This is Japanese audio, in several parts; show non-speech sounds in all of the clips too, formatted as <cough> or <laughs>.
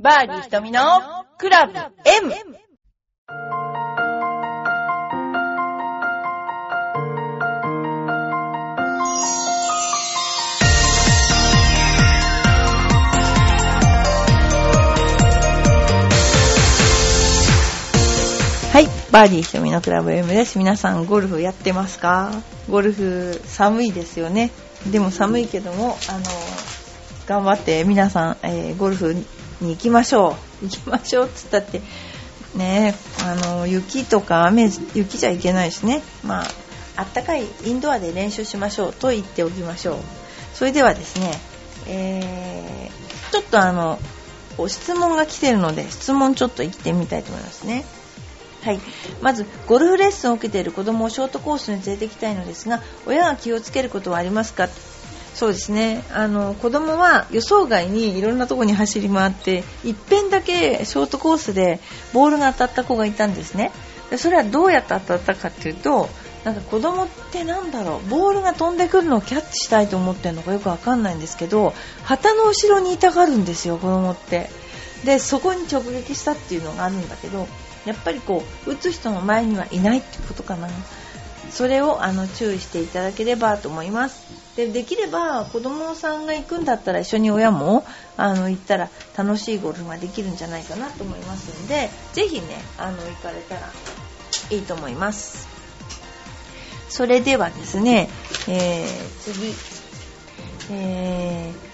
バーディー瞳のクラブ M! はい、バーディー瞳のクラブ M です。皆さんゴルフやってますか？ゴルフ寒いですよね。でも寒いけども、あの、頑張って皆さん、えーゴルフに行きましょう。行きましょうっつったって、ねあの、雪とか雨、雪じゃいけないしね。まあ、あったかいインドアで練習しましょうと言っておきましょう。それではですね、えー、ちょっとあの、質問が来てるので、質問ちょっと言ってみたいと思いますね。はい、まずゴルフレッスンを受けている子供をショートコースに連れて行きたいのですが親が気をつけることはありますか？そうですね。あの子供は予想外にいろんなところに走り回って一遍だけショートコースでボールが当たった子がいたんですね。でそれはどうやって当たったかっていうとなんか子供ってなんだろうボールが飛んでくるのをキャッチしたいと思ってるのかよくわかんないんですけど旗の後ろにいたがるんですよ子供って。でそこに直撃したっていうのがあるんだけどやっぱりこう打つ人の前にはいないってことかな。それをあの注意していただければと思います。でできれば子供さんが行くんだったら一緒に親もあの行ったら楽しいゴルフができるんじゃないかなと思いますのでぜひねあの行かれたらいいと思います。それではですね、えー次、えー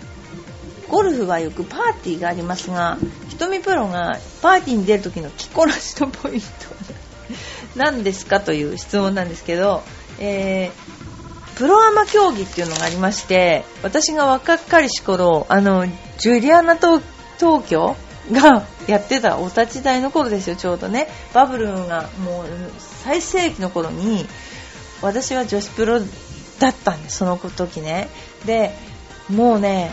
ゴルフはよくパーティーがありますが、ひとみプロがパーティーに出る時の着こなしのポイント何ですかという質問なんですけど、えープロアマ競技っていうのがありまして、私が若かりし頃、あの、ジュリアナ東京がやってたお立ち台の頃ですよ、ちょうどね。バブルがもう最盛期の頃に、私は女子プロだったんです、その時ね。で、もうね、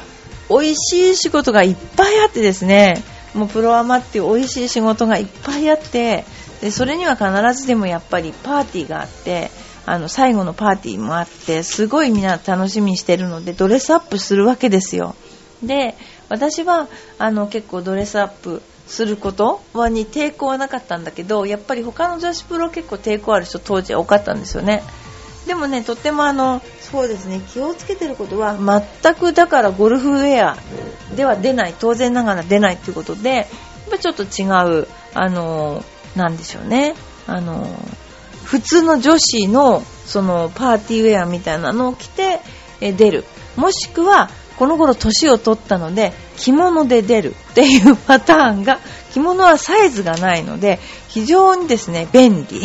美味しい仕事がいっぱいあってですね、もうプロアマっていう美味しい仕事がいっぱいあって、でそれには必ずでもやっぱりパーティーがあって、あの最後のパーティーもあって、すごいみんな楽しみにしてるので、ドレスアップするわけですよ。で、私はあの結構ドレスアップすることはに抵抗はなかったんだけど、やっぱり他の女子プロ結構抵抗ある人当時は多かったんですよね。でもね、とってもあの、そうですね、気をつけてることは、全くだからゴルフウェアでは出ない、当然ながら出ないということで、やっぱちょっと違う、あの、なんでしょうね、あの、普通の女子の、その、パーティーウェアみたいなのを着て、出る。もしくは、この頃年を取ったので、着物で出るっていうパターンが、着物はサイズがないので、非常にですね、便利。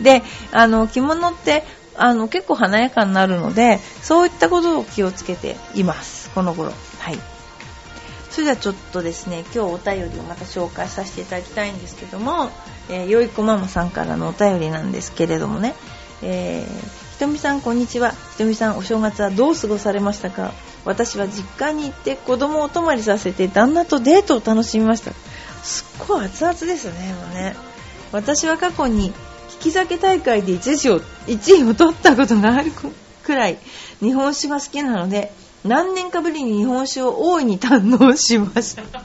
で、あの、着物って、あの、結構華やかになるので、そういったことを気をつけています。この頃。はい。それではちょっとですね、今日お便りをまた紹介させていただきたいんですけども、えー、よいこママさんからのお便りなんですけれどもね、えー、ひとみさんこんにちは。ひとみさんお正月はどう過ごされましたか？私は実家に行って子供をお泊まりさせて旦那とデートを楽しみました。すっごい熱々ですよね、もうね。私は過去に利き酒大会で1位を ,1 位を取ったことがあるくらい日本酒が好きなので何年かぶりに日本酒を大いに堪能しました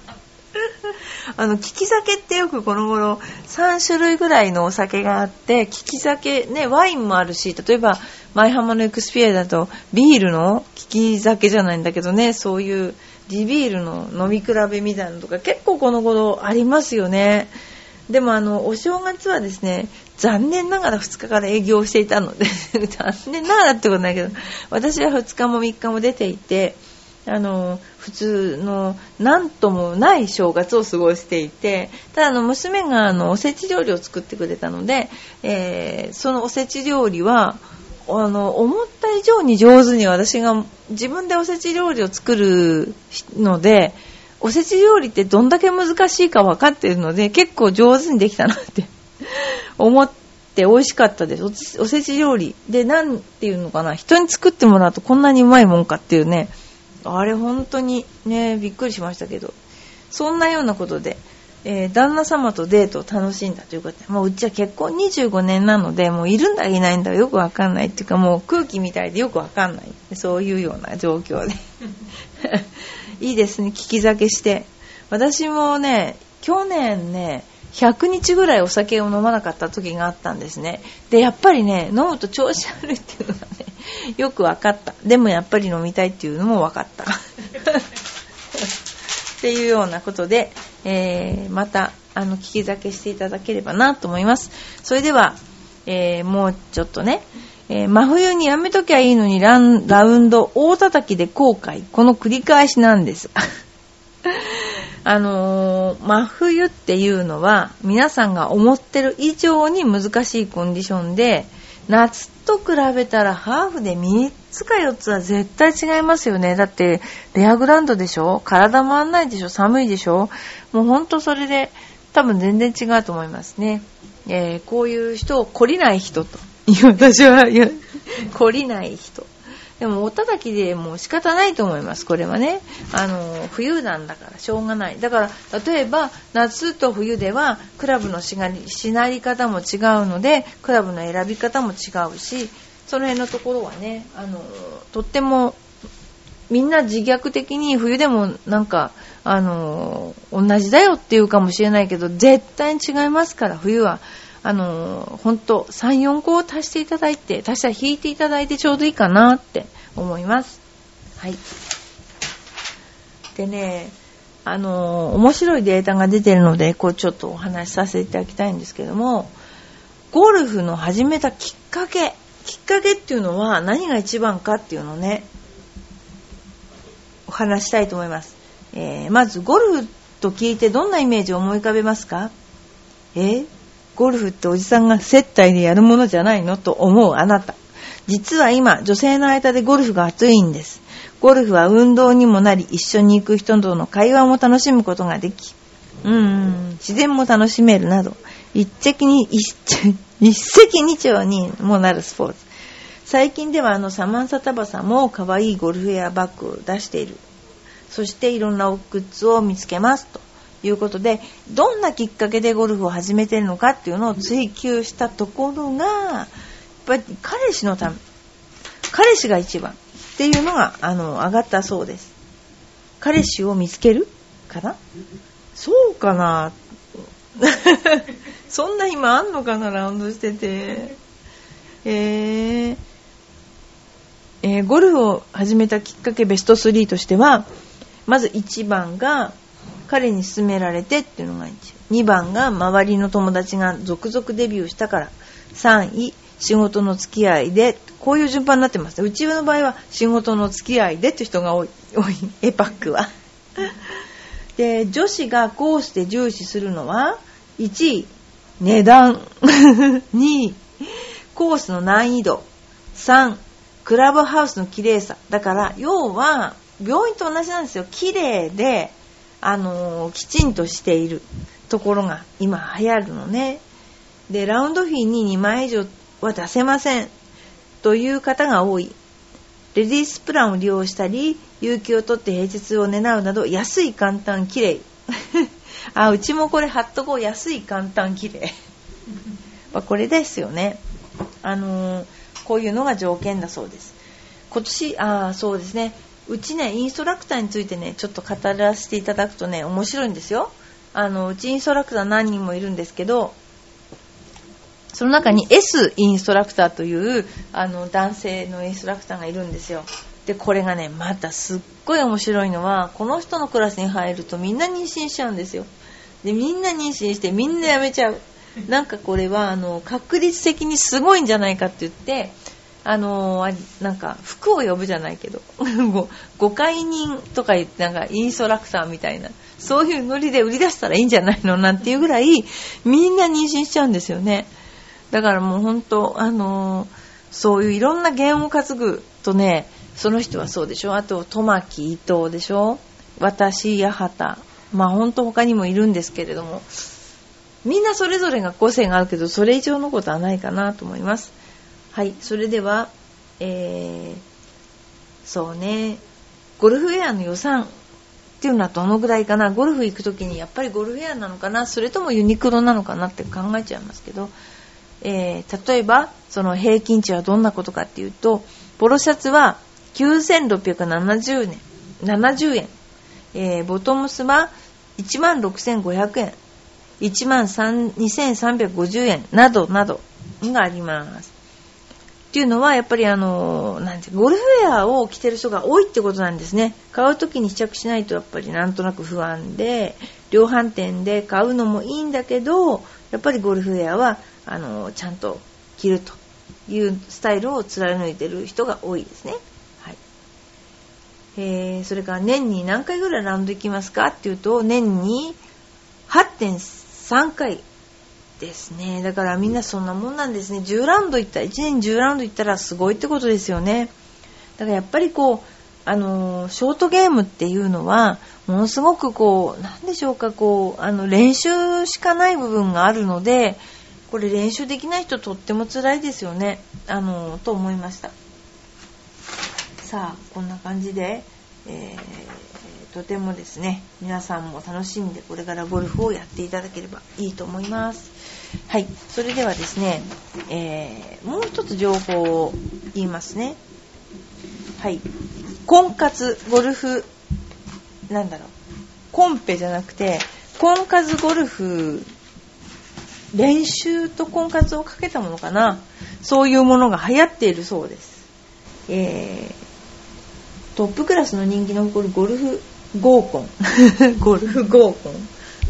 あの利き酒ってよくこの頃3種類ぐらいのお酒があって利き酒ねワインもあるし例えば舞浜のエクスピアだとビールの利き酒じゃないんだけどねそういう地ビールの飲み比べみたいなのとか結構この頃ありますよね。でもあのお正月はですね残念ながら2日から営業していたので <laughs> 残念ながらってことないけど私は2日も3日も出ていてあの普通の何ともない正月を過ごしていてただあの娘があのおせち料理を作ってくれたので、えーそのおせち料理はあの思った以上に上手に私が自分でおせち料理を作るのでおせち料理ってどんだけ難しいか分かっているので結構上手にできたなって <laughs> 思って美味しかったです。おおせち料理。で、なんていうのかな。人に作ってもらうとこんなにうまいもんかっていうね。あれ本当にね、びっくりしましたけど。そんなようなことで、えー旦那様とデートを楽しんだということで、もううちは結婚25年なので、もういるんだいないんだよくわかんないっていうか、もう空気みたいでよくわかんない。そういうような状況で。<laughs> いいですね、聞き酒して。私もね、去年ね、100日ぐらいお酒を飲まなかった時があったんですね。で、やっぱりね、飲むと調子悪いっていうのがね、<laughs> よく分かった。でもやっぱり飲みたいっていうのも分かった。<laughs> っていうようなことで、えー、また、あの、聞き酒していただければなと思います。それでは、えー、もうちょっとね、えー、真冬にやめときゃいいのにラウンド大叩きで後悔。この繰り返しなんです。<laughs> あのー、真冬っていうのは皆さんが思ってる以上に難しいコンディションで、夏と比べたらハーフで3つか4つは絶対違いますよね。だって、レアグランドでしょ？体回んないでしょ？寒いでしょ？もうほんとそれで多分全然違うと思いますね。えー、こういう人を懲りない人と。私は、いや、懲りない人。でも、おたたきでもう仕方ないと思います、これはね。あの、冬なんだからしょうがない。だから、例えば、夏と冬では、クラブのしがり、しなり方も違うので、クラブの選び方も違うし、その辺のところはね、あの、とっても、みんな自虐的に冬でもなんか、あの、同じだよっていうかもしれないけど、絶対に違いますから、冬は。あの、ほんと、3、4個を足していただいて、足したら引いていただいてちょうどいいかなって思います。はい。でね、あの、面白いデータが出てるので、こうちょっとお話しさせていただきたいんですけども、ゴルフの始めたきっかけ、きっかけっていうのは何が一番かっていうのをね、お話したいと思います。えー、まず、ゴルフと聞いてどんなイメージを思い浮かべますか？えーゴルフっておじさんが接待でやるものじゃないのと思うあなた。実は今、女性の間でゴルフが熱いんです。ゴルフは運動にもなり、一緒に行く人との会話も楽しむことができ、うん、自然も楽しめるなど、一石に、一石二鳥にもなるスポーツ。最近ではあのサマンサタバサも可愛いゴルフウェアバッグを出している。そしていろんなグッズを見つけますと。いうことで、どんなきっかけでゴルフを始めてるのかっていうのを追求したところが、やっぱり彼氏のため、彼氏が一番っていうのが、あの、上がったそうです。彼氏を見つけるかな？そうかな？<laughs> そんな今あんのかなラウンドしてて。えー、えー、ゴルフを始めたきっかけベスト3としては、まず1番が彼に勧められてっていうのが1 2番が周りの友達が続々デビューしたから。3位仕事の付き合いでこういう順番になってます。うちの場合は仕事の付き合いでって人が多い。多い。エパックは。<laughs> で女子がコースで重視するのは1位値段。<laughs> 2位コースの難易度。3クラブハウスの綺麗さ。だから要は病院と同じなんですよ。綺麗であのきちんとしているところが今流行るのね。で、ラウンドフィーに2枚以上は出せませんという方が多い。レディースプランを利用したり、有給を取って平日を狙うなど、安い、簡単、綺麗。<laughs> あ、うちもこれ貼っとこう。安い、簡単、綺麗。<laughs> これですよね。あのー、こういうのが条件だそうです。今年、あそうですね。うちね、インストラクターについてね、ちょっと語らせていただくとね、面白いんですよ。あの、うちインストラクター何人もいるんですけど、その中に S インストラクターという、あの、男性のインストラクターがいるんですよ。で、これがね、またすっごい面白いのは、この人のクラスに入るとみんな妊娠しちゃうんですよ。で、みんな妊娠してみんな辞めちゃう。なんかこれは、あの、確率的にすごいんじゃないかって言って、あのー、なんか、服を呼ぶじゃないけど、<laughs> 誤解人とか言って、なんか、インストラクターみたいな、そういうノリで売り出したらいいんじゃないのなんていうぐらい、みんな妊娠しちゃうんですよね。だからもう本当、あのー、そういういろんな弦を担ぐとね、その人はそうでしょあと、トマキ、伊藤でしょ私、八幡。まあ本当他にもいるんですけれども、みんなそれぞれが個性があるけど、それ以上のことはないかなと思います。はい、それでは、えー、そうね、ゴルフウェアの予算っていうのはどのぐらいかな？ゴルフ行く時にやっぱりゴルフウェアなのかな？それともユニクロなのかなって考えちゃいますけど、えー、例えばその平均値はどんなことかっていうとポロシャツは9670円70円、えー、ボトムスは16,500円、12,350円などなどがあります。っていうのは、やっぱりあの、なんてゴルフウェアを着てる人が多いってことなんですね。買う時に試着しないとやっぱりなんとなく不安で、量販店で買うのもいいんだけど、やっぱりゴルフウェアは、あの、ちゃんと着るというスタイルを貫いてる人が多いですね。はい。えー、それから年に何回ぐらいラウンド行きますかっていうと、年に8.3回ですね。だからみんなそんなもんなんですね。10ラウンド行った、1年10ラウンド行ったらすごいってことですよね。だからやっぱりこう、あのショートゲームっていうのは、ものすごくこう、なんでしょうか、こう、あの、練習しかない部分があるので、これ練習できない人とっても辛いですよね。あのと思いました。さあ、こんな感じで、えー、とてもですね、皆さんも楽しんでこれからゴルフをやっていただければいいと思います。はい、それではですね、えー、もう一つ情報を言いますね。はい、婚活ゴルフ、なんだろう、コンペじゃなくて、婚活ゴルフ、練習と婚活をかけたものかな。そういうものが流行っているそうです。えー、トップクラスの人気の誇るゴルフ合コン。<laughs> ゴルフ合コン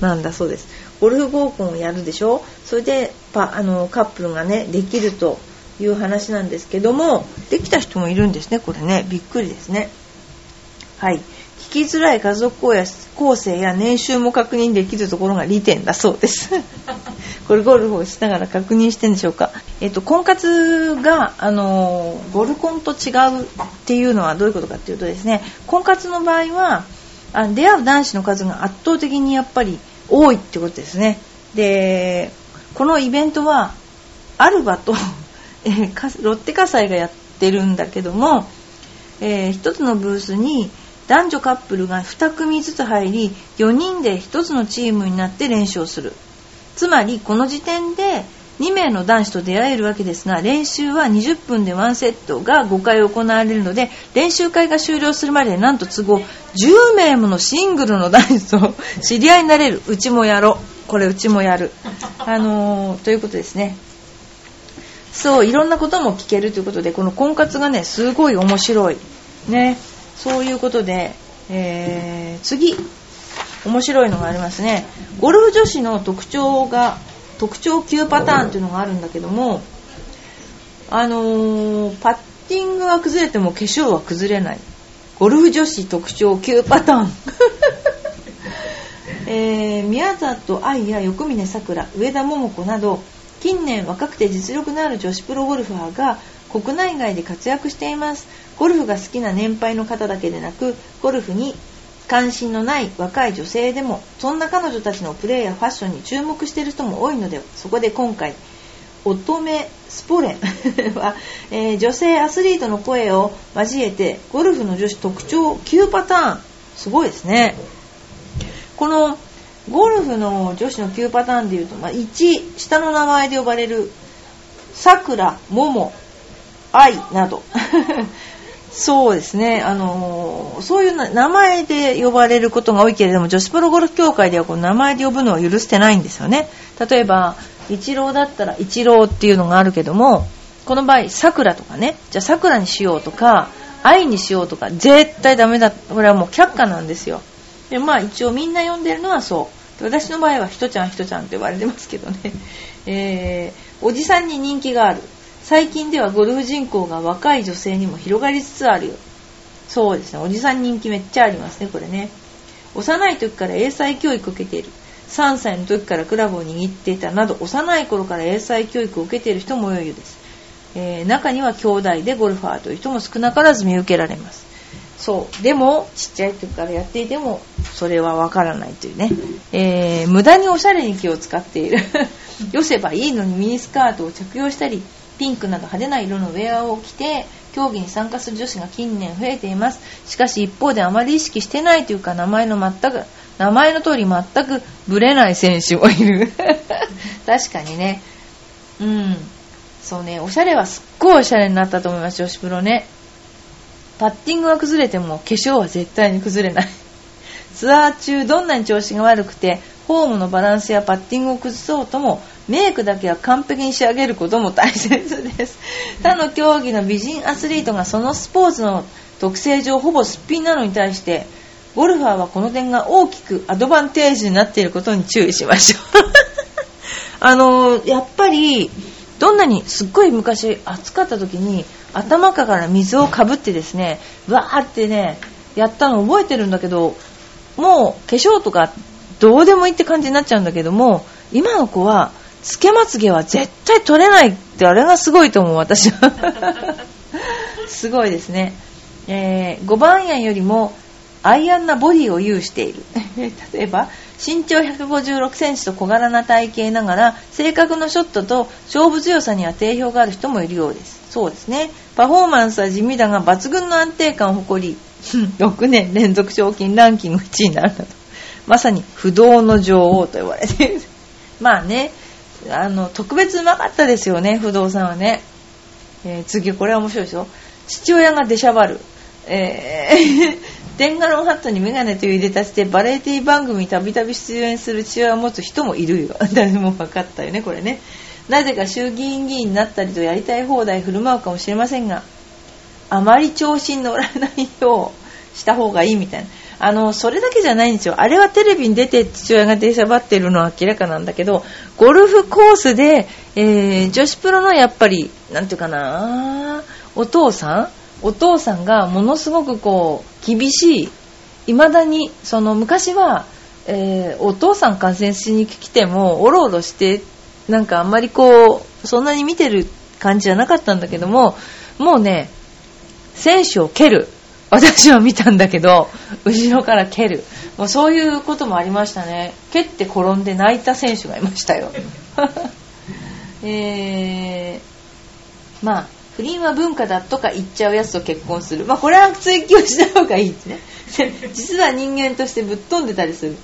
なんだそうです。ゴルフ合コンをやるでしょ？それでパあのカップルがね、できるという話なんですけども、できた人もいるんですね、これね。びっくりですね。はい。聞きづらい家族構成や年収も確認できるところが利点だそうです。<laughs> これゴルフをしながら確認してんでしょうか。えっと、婚活が、あの、ゴルコンと違うっていうのはどういうことかっていうとですね、婚活の場合は、あ出会う男子の数が圧倒的にやっぱり多いってことですね。で、このイベントは、アルバと <laughs> え、ロッテ火災がやってるんだけども、えー、1つのブースに男女カップルが2組ずつ入り4人で1つのチームになって練習をするつまりこの時点で2名の男子と出会えるわけですが練習は20分で1セットが5回行われるので練習会が終了するまでなんと都合10名ものシングルの男子と知り合いになれる。うちもやろう。これうちもやる。あのー、ということですね。そういろんなことも聞けるということでこの婚活がねすごい面白い。ね。そういうことで、えー、次面白いのがありますね。ゴルフ女子の特徴が特徴9パターンというのがあるんだけどもあのー、パッティングは崩れても化粧は崩れない。ゴルフ女子特徴9パターン。<laughs> えー、宮里愛や横峯さくら上田桃子など近年若くて実力のある女子プロゴルファーが国内外で活躍しています。ゴルフが好きな年配の方だけでなくゴルフに関心のない若い女性でもそんな彼女たちのプレーやファッションに注目している人も多いのでそこで今回乙女スポレン <laughs> は、えー、女性アスリートの声を交えてゴルフの女子特徴9パターン。すごいですね。このゴルフの女子の9パターンでいうと、まあ、1下の名前で呼ばれるさくらもも愛など。そうですね、あの、そういう名前で呼ばれることが多いけれども女子プロゴルフ協会ではこの名前で呼ぶのは許してないんですよね。例えばイチローだったらイチローっていうのがあるけどもこの場合さくらとかね。じゃあさくらにしようとか愛にしようとか絶対ダメだ。これはもう却下なんですよ。でまあ一応みんな呼んでるのはそう。私の場合はひとちゃんひとちゃんって言われてますけどね、えー、おじさんに人気がある。最近ではゴルフ人口が若い女性にも広がりつつあるよ。そうですね。おじさん人気めっちゃありますねこれね。幼い時から英才教育を受けている。3歳の時からクラブを握っていたなど幼い頃から英才教育を受けている人も多いようです、えー、中には兄弟でゴルファーという人も少なからず見受けられます。そう。でもちっちゃい時からやっていてもそれはわからないというね、えー、無駄におしゃれに気を使っている。<laughs> よせばいいのにミニスカートを着用したりピンクなど派手な色のウェアを着て競技に参加する女子が近年増えています。しかし一方であまり意識してないというか名前の全く名前の通り全くブレない選手もいる。<laughs> 確かにね。うん。そうね。おしゃれはすっごいおしゃれになったと思います女子プロね。パッティングは崩れても化粧は絶対に崩れない。ツアー中どんなに調子が悪くてフォームのバランスやパッティングを崩そうともメイクだけは完璧に仕上げることも大切です。他の競技の美人アスリートがそのスポーツの特性上ほぼすっぴんなのに対してゴルファーはこの点が大きくアドバンテージになっていることに注意しましょう。<laughs> あのやっぱりどんなにすっごい昔暑かった時に頭から水をかぶってですねわーってねやったの覚えてるんだけどもう化粧とかどうでもいいって感じになっちゃうんだけども今の子はつけまつげは絶対取れないってあれがすごいと思う私は。<laughs> すごいですね、えー、5番アイアンよりもアイアンなボディを有している。<laughs> 例えば身長156センチと小柄な体型ながら正確なショットと勝負強さには定評がある人もいるようです。そうですね。パフォーマンスは地味だが抜群の安定感を誇り <laughs> 6年連続賞金ランキング1位になるなど。まさに不動の女王と呼ばれている。まあね。あの特別うまかったですよね不動産はね、えー、次これは面白いですよ。父親が出しゃばる。えー <laughs> テンガロンハットにメガネという入れたしてバラエティ番組にたびたび出演する父親を持つ人もいるよ。<laughs> 誰も分かったよねこれね。なぜか衆議院議員になったりとやりたい放題振る舞うかもしれませんがあまり調子に乗らないようした方がいいみたいな。あのそれだけじゃないんですよ。あれはテレビに出て父親が出しゃばってるのは明らかなんだけどゴルフコースで、えー、女子プロのやっぱりなんていうかなお父さん？お父さんがものすごくこう厳しい未だにその昔は、えー、お父さん感染しに来てもおろおろしてなんかあんまりこうそんなに見てる感じじゃなかったんだけどももうね選手を蹴る。私は見たんだけど後ろから蹴る。もうそういうこともありましたね。蹴って転んで泣いた選手がいましたよ。<laughs> えー、まあ不倫は文化だとか言っちゃうやつと結婚する。まあこれは追求した方がいいですね。<laughs> 実は人間としてぶっ飛んでたりする。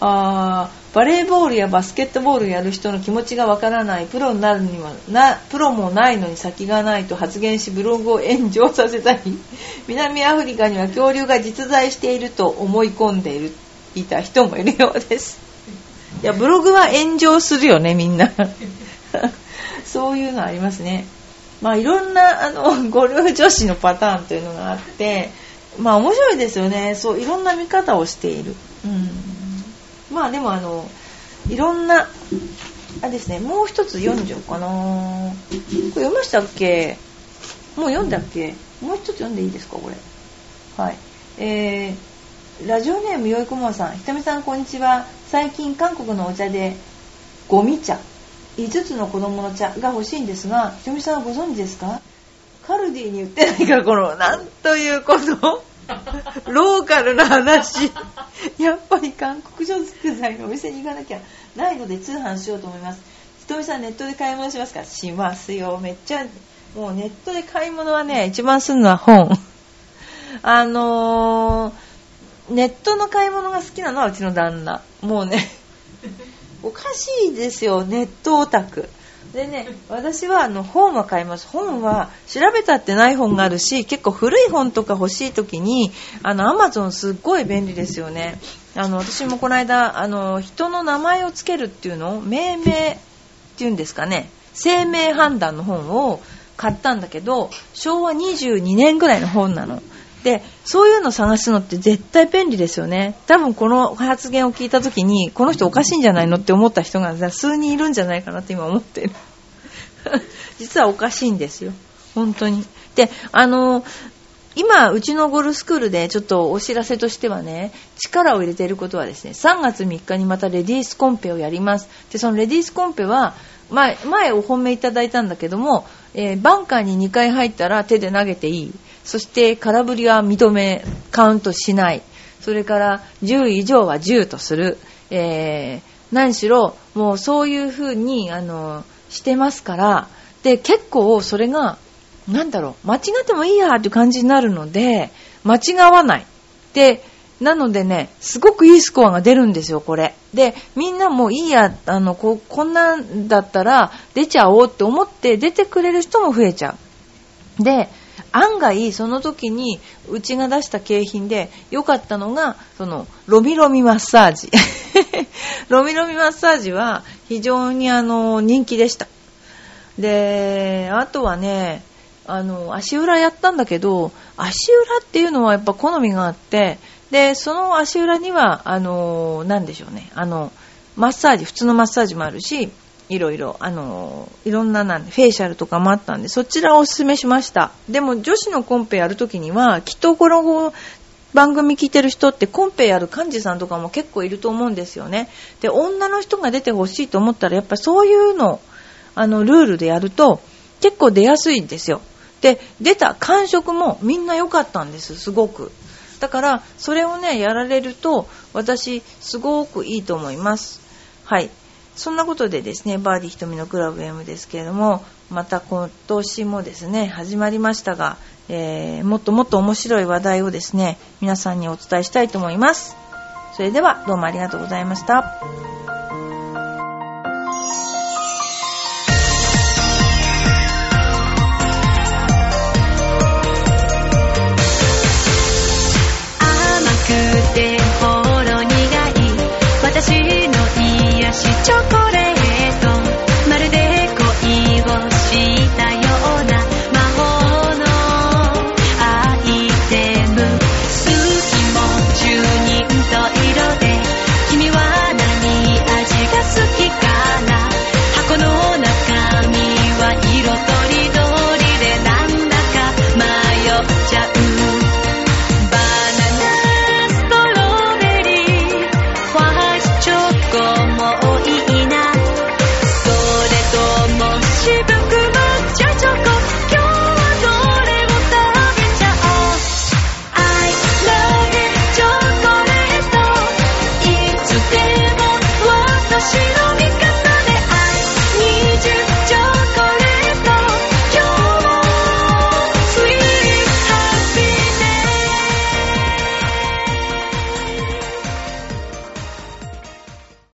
あーバレーボールやバスケットボールやる人の気持ちがわからないプロになるにはなプロもないのに先がないと発言しブログを炎上させたり <laughs> 南アフリカには恐竜が実在していると思い込んでいるいた人もいるようです。いやブログは炎上するよねみんな。<laughs> そういうのありますね。まあいろんなあのゴルフ女子のパターンというのがあってまあ面白いですよね。そういろんな見方をしている。うん。まあでもあのいろんなあですねもう一つ読んじゃおうかな。これ読みましたっけ？もう読んだっけ？もう一つ読んでいいですかこれ？はい。えー、ラジオネームよいこもさん。ひとみさんこんにちは。最近韓国のお茶でゴミ茶。5つの子供の茶が欲しいんですがひとみさんはご存知ですか？カルディに売ってないからこのなんということ？ローカルな話。やっぱり韓国食材の？お店に行かなきゃないので通販しようと思います。ひとみさんネットで買い物しますか？します。よめっちゃもうネットで買い物はね一番するのは本。あのー、ネットの買い物が好きなのはうちの旦那。もうねおかしいですよ。ネットオタクでね私はあの本は買います。本は調べたってない本があるし結構古い本とか欲しい時にあのアマゾンすっごい便利ですよね。あの私もこの間あの人の名前をつけるっていうのを命名っていうんですかね。生命判断の本を買ったんだけど昭和22年ぐらいの本なの。でそういうの探すのって絶対便利ですよね多分この発言を聞いた時にこの人おかしいんじゃないのって思った人が数人いるんじゃないかなって今思ってる <laughs> 実はおかしいんですよ本当にであの今、うちのゴルフスクールでちょっとお知らせとしてはね、力を入れていることはですね、3月3日にまたレディースコンペをやります。で、そのレディースコンペは、前、前お褒めいただいたんだけども、えー、バンカーに2回入ったら手で投げていい。そして空振りは認め、カウントしない。それから10以上は10とする。えー、何しろ、もうそういうふうに、あの、してますから、で、結構それが、なんだろう、間違ってもいいやって感じになるので、間違わない。で、なのでね、すごくいいスコアが出るんですよ、これ。で、みんなもういいや、あの、ここんなんだったら出ちゃおうって思って出てくれる人も増えちゃう。で、案外その時にうちが出した景品で良かったのが、その、ロミロミマッサージ。<laughs> ロミロミマッサージは非常にあの、人気でした。で、あとはね、あの、足裏やったんだけど、足裏っていうのはやっぱ好みがあって、で、その足裏には、あの、なんでしょうね、あの、マッサージ、普通のマッサージもあるし、いろいろ、あの、いろんななん、フェイシャルとかもあったんで、そちらをお勧めしました。でも、女子のコンペやるときには、きっとこの番組聞いてる人ってコンペやる幹事さんとかも結構いると思うんですよね。で、女の人が出てほしいと思ったら、やっぱそういうの、あの、ルールでやると、結構出やすいんですよ。で、出た感触もみんな良かったんです、すごく。だから、それをね、やられると、私、すごくいいと思います。はい。そんなことでですね、バーディー瞳のクラブ M ですけれども、また今年もですね、始まりましたが、えー、もっともっと面白い話題をですね、皆さんにお伝えしたいと思います。それでは、どうもありがとうございました。しチョコレート